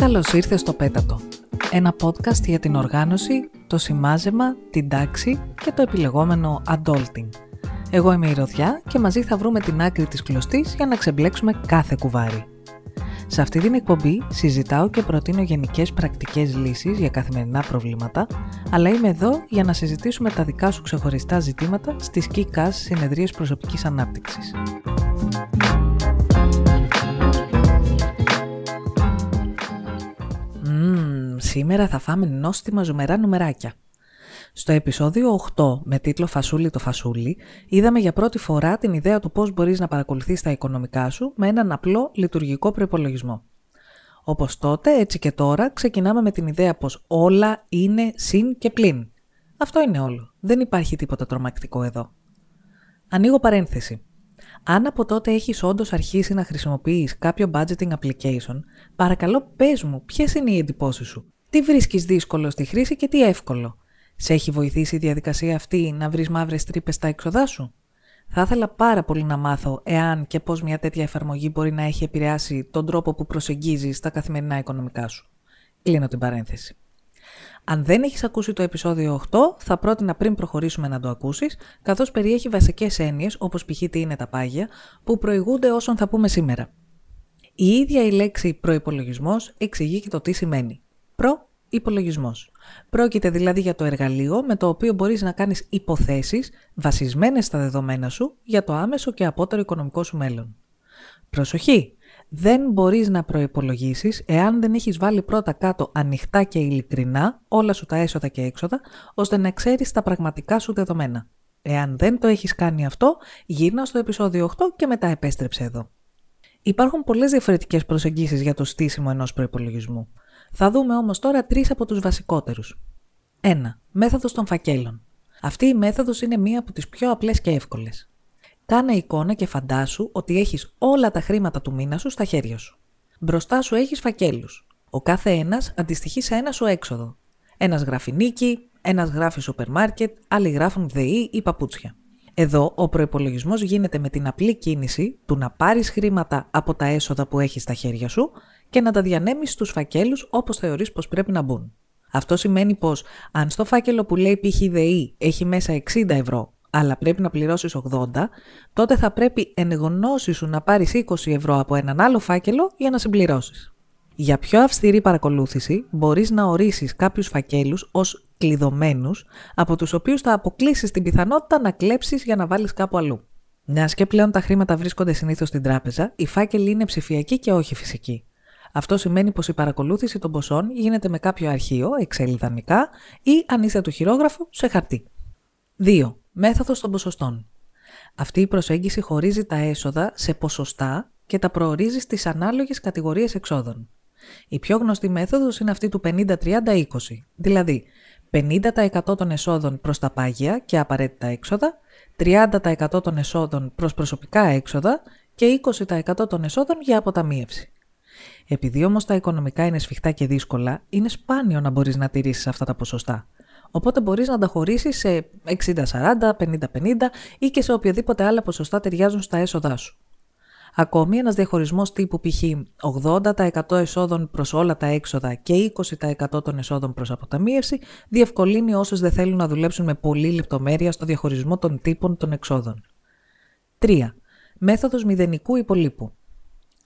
Καλώς ήρθε στο Πέτατο. Ένα podcast για την οργάνωση, το σημάζεμα, την τάξη και το επιλεγόμενο adulting. Εγώ είμαι η Ρωδιά και μαζί θα βρούμε την άκρη της κλωστής για να ξεμπλέξουμε κάθε κουβάρι. Σε αυτή την εκπομπή συζητάω και προτείνω γενικές πρακτικές λύσεις για καθημερινά προβλήματα, αλλά είμαι εδώ για να συζητήσουμε τα δικά σου ξεχωριστά ζητήματα στις ΚΙΚΑΣ Συνεδρίες Προσωπικής Ανάπτυξης. Σήμερα θα φάμε νόστιμα ζουμερά νομεράκια. Στο επεισόδιο 8 με τίτλο «Φασούλι το φασούλι» είδαμε για πρώτη φορά την ιδέα του πώς μπορείς να παρακολουθείς τα οικονομικά σου με έναν απλό λειτουργικό προπολογισμό. Όπως τότε, έτσι και τώρα, ξεκινάμε με την ιδέα πως όλα είναι συν και πλην. Αυτό είναι όλο. Δεν υπάρχει τίποτα τρομακτικό εδώ. Ανοίγω παρένθεση. Αν από τότε έχεις όντως αρχίσει να χρησιμοποιείς κάποιο budgeting application, παρακαλώ πες μου ποιες είναι οι εντυπώσεις σου. Τι βρίσκεις δύσκολο στη χρήση και τι εύκολο. Σε έχει βοηθήσει η διαδικασία αυτή να βρεις μαύρες τρύπες στα έξοδά σου; Θα ήθελα πάρα πολύ να μάθω εάν και πώς μια τέτοια εφαρμογή μπορεί να έχει επηρεάσει τον τρόπο που προσεγγίζεις τα καθημερινά οικονομικά σου. Κλείνω την παρένθεση. Αν δεν έχεις ακούσει το επεισόδιο 8, θα πρότεινα πριν προχωρήσουμε να το ακούσεις, καθώς περιέχει βασικές έννοιες, όπως π.χ. τι είναι τα πάγια, που προηγούνται όσων θα πούμε σήμερα. Η ίδια η λέξη προϋπολογισμός εξηγεί και το τι σημαίνει. Προ-υπολογισμό. Πρόκειται δηλαδή για το εργαλείο με το οποίο μπορείς να κάνεις υποθέσεις βασισμένες στα δεδομένα σου για το άμεσο και απότερο οικονομικό σου μέλλον. Προσοχή! Δεν μπορείς να προϋπολογίσεις εάν δεν έχεις βάλει πρώτα κάτω ανοιχτά και ειλικρινά όλα σου τα έσοδα και έξοδα, ώστε να ξέρεις τα πραγματικά σου δεδομένα. Εάν δεν το έχεις κάνει αυτό, γύρνα στο επεισόδιο 8 και μετά επέστρεψε εδώ. Υπάρχουν πολλές διαφορετικές προσεγγίσεις για το στήσιμο ενός προϋπολογισμού. Θα δούμε όμως τώρα τρεις από τους βασικότερους. 1. Μέθοδος των φακέλων. Αυτή η μέθοδος είναι μία από τις πιο απλές και εύκολες. Κάνε εικόνα και φαντάσου ότι έχεις όλα τα χρήματα του μήνα σου στα χέρια σου. Μπροστά σου έχεις φακέλους. Ο κάθε ένας αντιστοιχεί σε ένα σου έξοδο. Ένας γράφει νίκη, ένας γράφει σούπερ μάρκετ, άλλοι γράφουν ΔΕΗ ή παπούτσια. Εδώ ο προπολογισμό γίνεται με την απλή κίνηση του να πάρεις χρήματα από τα έσοδα που έχεις στα χέρια σου και να τα διανέμει στους φακέλους όπως θεωρείς πως πρέπει να μπουν. Αυτό σημαίνει πως αν στο φάκελο που λέει π.χ. ΔΕΗ έχει μέσα 60 ευρώ, αλλά πρέπει να πληρώσεις 80, τότε θα πρέπει εν γνώση σου να πάρεις 20 ευρώ από έναν άλλο φάκελο για να συμπληρώσεις. Για πιο αυστηρή παρακολούθηση μπορείς να ορίσεις κάποιους φακέλους ως κλειδωμένους, από τους οποίους θα αποκλείσεις την πιθανότητα να κλέψεις για να βάλεις κάπου αλλού. Μιας και πλέον τα χρήματα βρίσκονται συνήθως στην τράπεζα, οι φάκελοι είναι ψηφιακοί και όχι φυσικοί. Αυτό σημαίνει πως η παρακολούθηση των ποσών γίνεται με κάποιο αρχείο, Excel ή αν είστε του χειρόγραφου, σε χαρτί. 2. Μέθοδος των ποσοστών. Αυτή η προσέγγιση χωρίζει τα έσοδα σε ποσοστά και τα προορίζει στις ανάλογες κατηγορίες εξόδων. Η πιο γνωστή μέθοδος είναι αυτή του 50-30-20, δηλαδή 50% των εσόδων προς τα πάγια και απαραίτητα έξοδα, 30% των εσόδων προς προσωπικά έξοδα και 20% των εσόδων για αποταμίευση. Επειδή όμως τα οικονομικά είναι σφιχτά και δύσκολα, είναι σπάνιο να μπορείς να τηρήσεις αυτά τα ποσοστά. Οπότε μπορείς να τα χωρίσεις σε 60-40, 50-50 ή και σε οποιοδήποτε άλλα ποσοστά ταιριάζουν στα έσοδά σου. Ακόμη, ένας διαχωρισμός τύπου π.χ. 80% εσόδων προς όλα τα έξοδα και 20% των εσόδων προς αποταμίευση διευκολύνει όσους δεν θέλουν να δουλέψουν με πολλή λεπτομέρεια στο διαχωρισμό των τύπων των εξόδων. 3. Μέθοδος μηδενικού υπολείπου.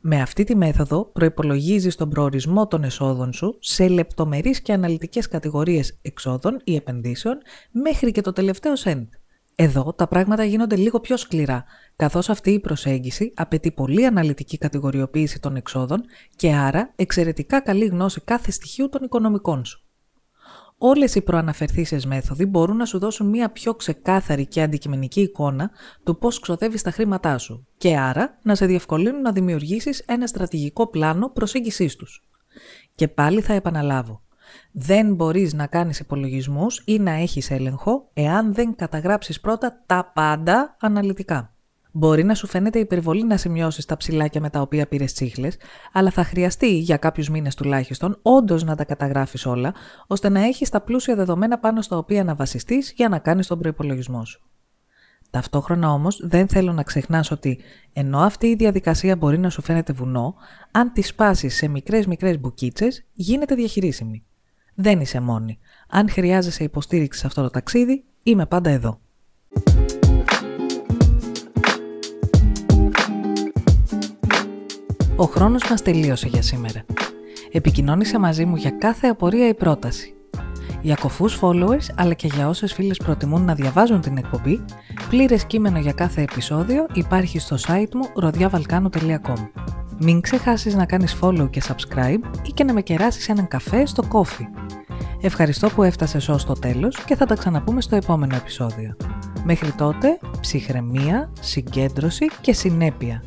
Με αυτή τη μέθοδο προϋπολογίζεις τον προορισμό των εσόδων σου σε λεπτομερείς και αναλυτικές κατηγορίες εξόδων ή επενδύσεων μέχρι και το τελευταίο σέντ. Εδώ τα πράγματα γίνονται λίγο πιο σκληρά, καθώς αυτή η προσέγγιση απαιτεί πολύ αναλυτική κατηγοριοποίηση των εξόδων και άρα εξαιρετικά καλή γνώση κάθε στοιχείου των οικονομικών σου. Όλες οι προαναφερθήσεις μέθοδοι μπορούν να σου δώσουν μια πιο ξεκάθαρη και αντικειμενική εικόνα του πώς ξοδεύεις τα χρήματά σου και άρα να σε διευκολύνουν να δημιουργήσεις ένα στρατηγικό πλάνο προσέγγισής τους. Και πάλι θα επαναλάβω. Δεν μπορείς να κάνεις υπολογισμούς ή να έχεις έλεγχο εάν δεν καταγράψεις πρώτα τα πάντα αναλυτικά. Μπορεί να σου φαίνεται υπερβολή να σημειώσεις τα ψηλάκια με τα οποία πήρες τσίχλες, αλλά θα χρειαστεί για κάποιους μήνες τουλάχιστον όντως να τα καταγράφεις όλα, ώστε να έχεις τα πλούσια δεδομένα πάνω στα οποία να βασιστείς για να κάνεις τον προπολογισμό σου. Ταυτόχρονα όμως δεν θέλω να ξεχνάς ότι ενώ αυτή η διαδικασία μπορεί να σου φαίνεται βουνό, αν τη σπάσεις σε μικρές μικρές μπουκίτσες γίνεται διαχειρίσιμη. Δεν είσαι μόνη. Αν χρειάζεσαι υποστήριξη σε αυτό το ταξίδι, είμαι πάντα εδώ. Ο χρόνος μας τελείωσε για σήμερα. Επικοινώνησε μαζί μου για κάθε απορία ή πρόταση. Για κοφούς followers, αλλά και για όσες φίλες προτιμούν να διαβάζουν την εκπομπή, πλήρες κείμενο για κάθε επεισόδιο υπάρχει στο site μου rodiavalcano.com. Μην ξεχάσεις να κάνεις follow και subscribe ή και να με κεράσεις έναν καφέ στο coffee. Ευχαριστώ που έφτασες ως το τέλος και θα τα ξαναπούμε στο επόμενο επεισόδιο. Μέχρι τότε, ψυχραιμία, συγκέντρωση και συνέπεια.